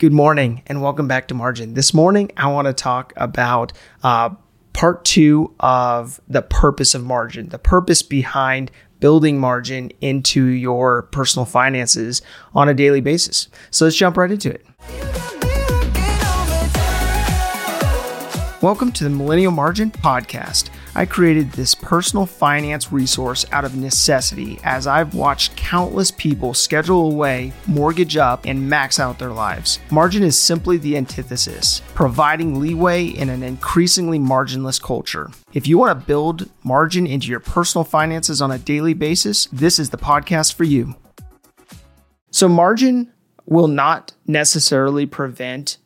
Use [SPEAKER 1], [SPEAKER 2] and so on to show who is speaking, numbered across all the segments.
[SPEAKER 1] Good morning and welcome back to Margin. This morning, I want to talk about uh, part two of the purpose of margin, the purpose behind building margin into your personal finances on a daily basis. So let's jump right into it. Welcome to the Millennial Margin Podcast. I created this personal finance resource out of necessity as I've watched countless people schedule away, mortgage up, and max out their lives. Margin is simply the antithesis, providing leeway in an increasingly marginless culture. If you want to build margin into your personal finances on a daily basis, this is the podcast for you. So, margin will not necessarily prevent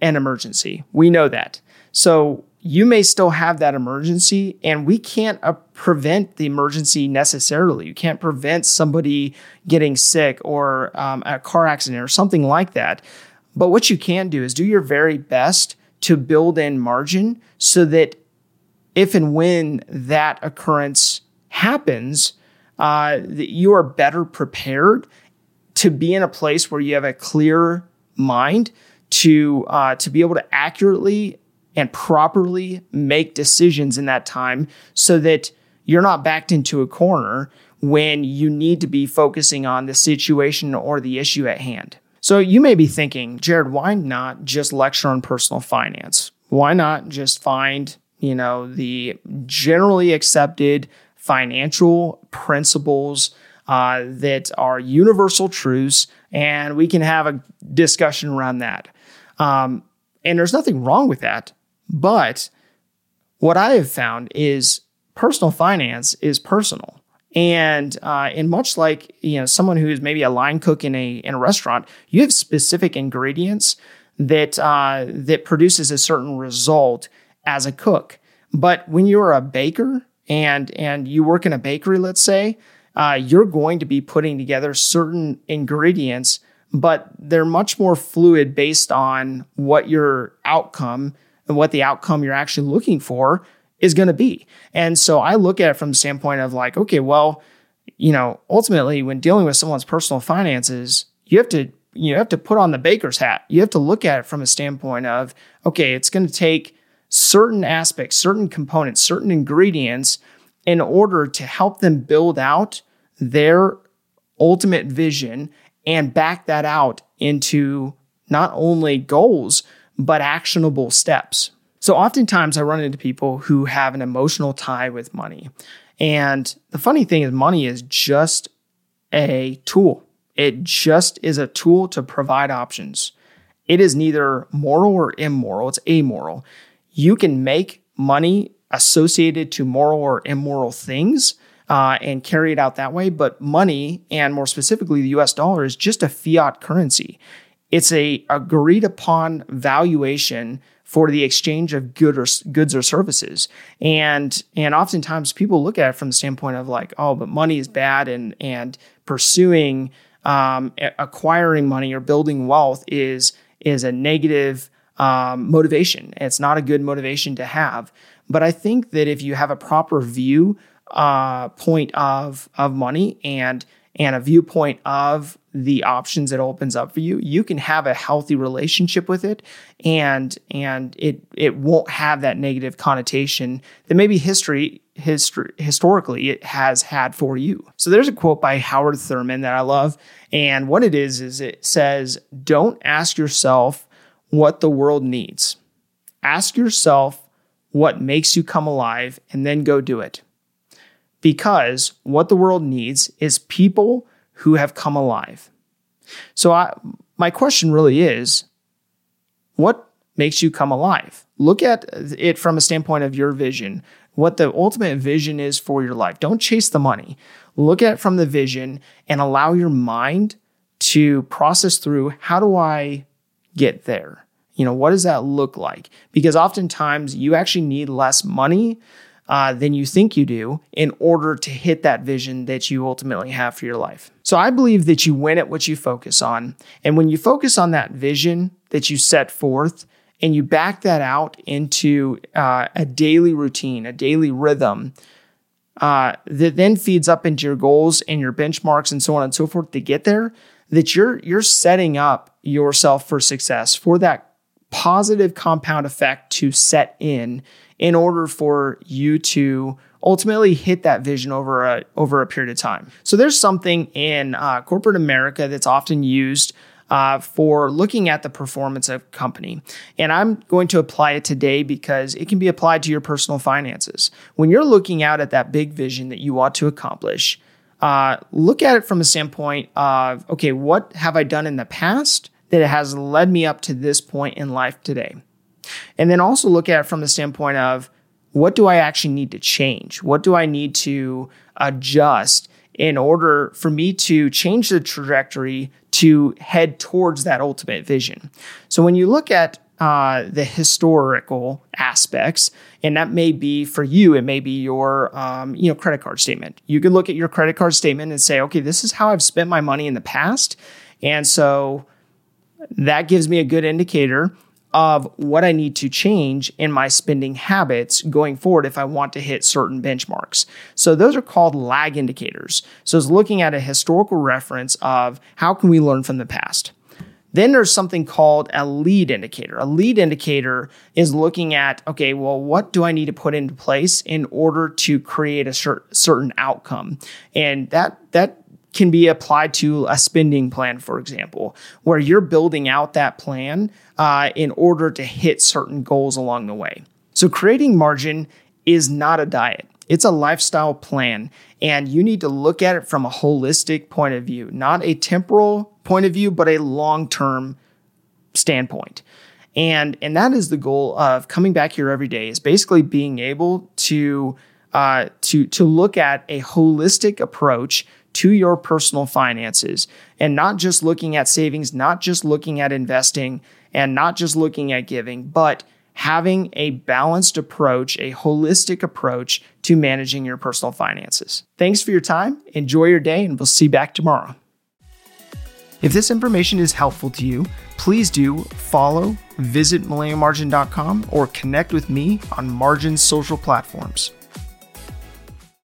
[SPEAKER 1] an emergency. We know that. So you may still have that emergency, and we can't uh, prevent the emergency necessarily. You can't prevent somebody getting sick or um, a car accident or something like that. But what you can do is do your very best to build in margin so that if and when that occurrence happens, uh, that you are better prepared to be in a place where you have a clear mind to uh, to be able to accurately and properly make decisions in that time so that you're not backed into a corner when you need to be focusing on the situation or the issue at hand. So you may be thinking, Jared, why not just lecture on personal finance? Why not just find, you know, the generally accepted financial principles uh, that are universal truths, and we can have a discussion around that. Um, and there's nothing wrong with that. But what I have found is personal finance is personal. And uh, and much like you know someone who is maybe a line cook in a in a restaurant, you have specific ingredients that uh, that produces a certain result as a cook. But when you're a baker and and you work in a bakery, let's say, uh, you're going to be putting together certain ingredients, but they're much more fluid based on what your outcome and what the outcome you're actually looking for is going to be. And so I look at it from the standpoint of like, okay, well, you know, ultimately when dealing with someone's personal finances, you have to you have to put on the baker's hat. You have to look at it from a standpoint of, okay, it's going to take certain aspects, certain components, certain ingredients in order to help them build out their ultimate vision and back that out into not only goals, but actionable steps. So oftentimes I run into people who have an emotional tie with money. And the funny thing is, money is just a tool. It just is a tool to provide options. It is neither moral or immoral, it's amoral. You can make money associated to moral or immoral things uh, and carry it out that way. But money, and more specifically the US dollar, is just a fiat currency. It's a agreed upon valuation for the exchange of good or, goods or services. And and oftentimes people look at it from the standpoint of like, oh, but money is bad, and and pursuing um, acquiring money or building wealth is is a negative um, motivation. It's not a good motivation to have. But I think that if you have a proper view uh, point of of money and and a viewpoint of the options it opens up for you, you can have a healthy relationship with it and and it it won't have that negative connotation that maybe history history historically it has had for you. So there's a quote by Howard Thurman that I love and what it is is it says don't ask yourself what the world needs. Ask yourself what makes you come alive and then go do it because what the world needs is people who have come alive. So I, my question really is what makes you come alive? Look at it from a standpoint of your vision, what the ultimate vision is for your life. Don't chase the money. Look at it from the vision and allow your mind to process through how do I get there? You know, what does that look like? Because oftentimes you actually need less money uh, than you think you do in order to hit that vision that you ultimately have for your life. So I believe that you win at what you focus on. And when you focus on that vision that you set forth and you back that out into uh, a daily routine, a daily rhythm, uh, that then feeds up into your goals and your benchmarks and so on and so forth to get there, that you're you're setting up yourself for success, for that positive compound effect to set in in order for you to ultimately hit that vision over a over a period of time. So there's something in uh, corporate America that's often used uh, for looking at the performance of company. And I'm going to apply it today because it can be applied to your personal finances. When you're looking out at that big vision that you ought to accomplish, uh, look at it from a standpoint of okay, what have I done in the past that has led me up to this point in life today? And then also look at it from the standpoint of what do I actually need to change? What do I need to adjust in order for me to change the trajectory to head towards that ultimate vision? So when you look at uh, the historical aspects, and that may be for you, it may be your um, you know credit card statement. You could look at your credit card statement and say, okay, this is how I've spent my money in the past, and so that gives me a good indicator of what I need to change in my spending habits going forward if I want to hit certain benchmarks. So those are called lag indicators. So it's looking at a historical reference of how can we learn from the past. Then there's something called a lead indicator. A lead indicator is looking at, okay, well, what do I need to put into place in order to create a certain outcome? And that, that can be applied to a spending plan, for example, where you're building out that plan uh, in order to hit certain goals along the way. So, creating margin is not a diet, it's a lifestyle plan. And you need to look at it from a holistic point of view, not a temporal point of view, but a long term standpoint. And, and that is the goal of coming back here every day is basically being able to, uh, to, to look at a holistic approach to your personal finances and not just looking at savings, not just looking at investing, and not just looking at giving, but having a balanced approach, a holistic approach to managing your personal finances. Thanks for your time. Enjoy your day, and we'll see you back tomorrow. If this information is helpful to you, please do follow, visit millennialmargin.com, or connect with me on Margin's social platforms.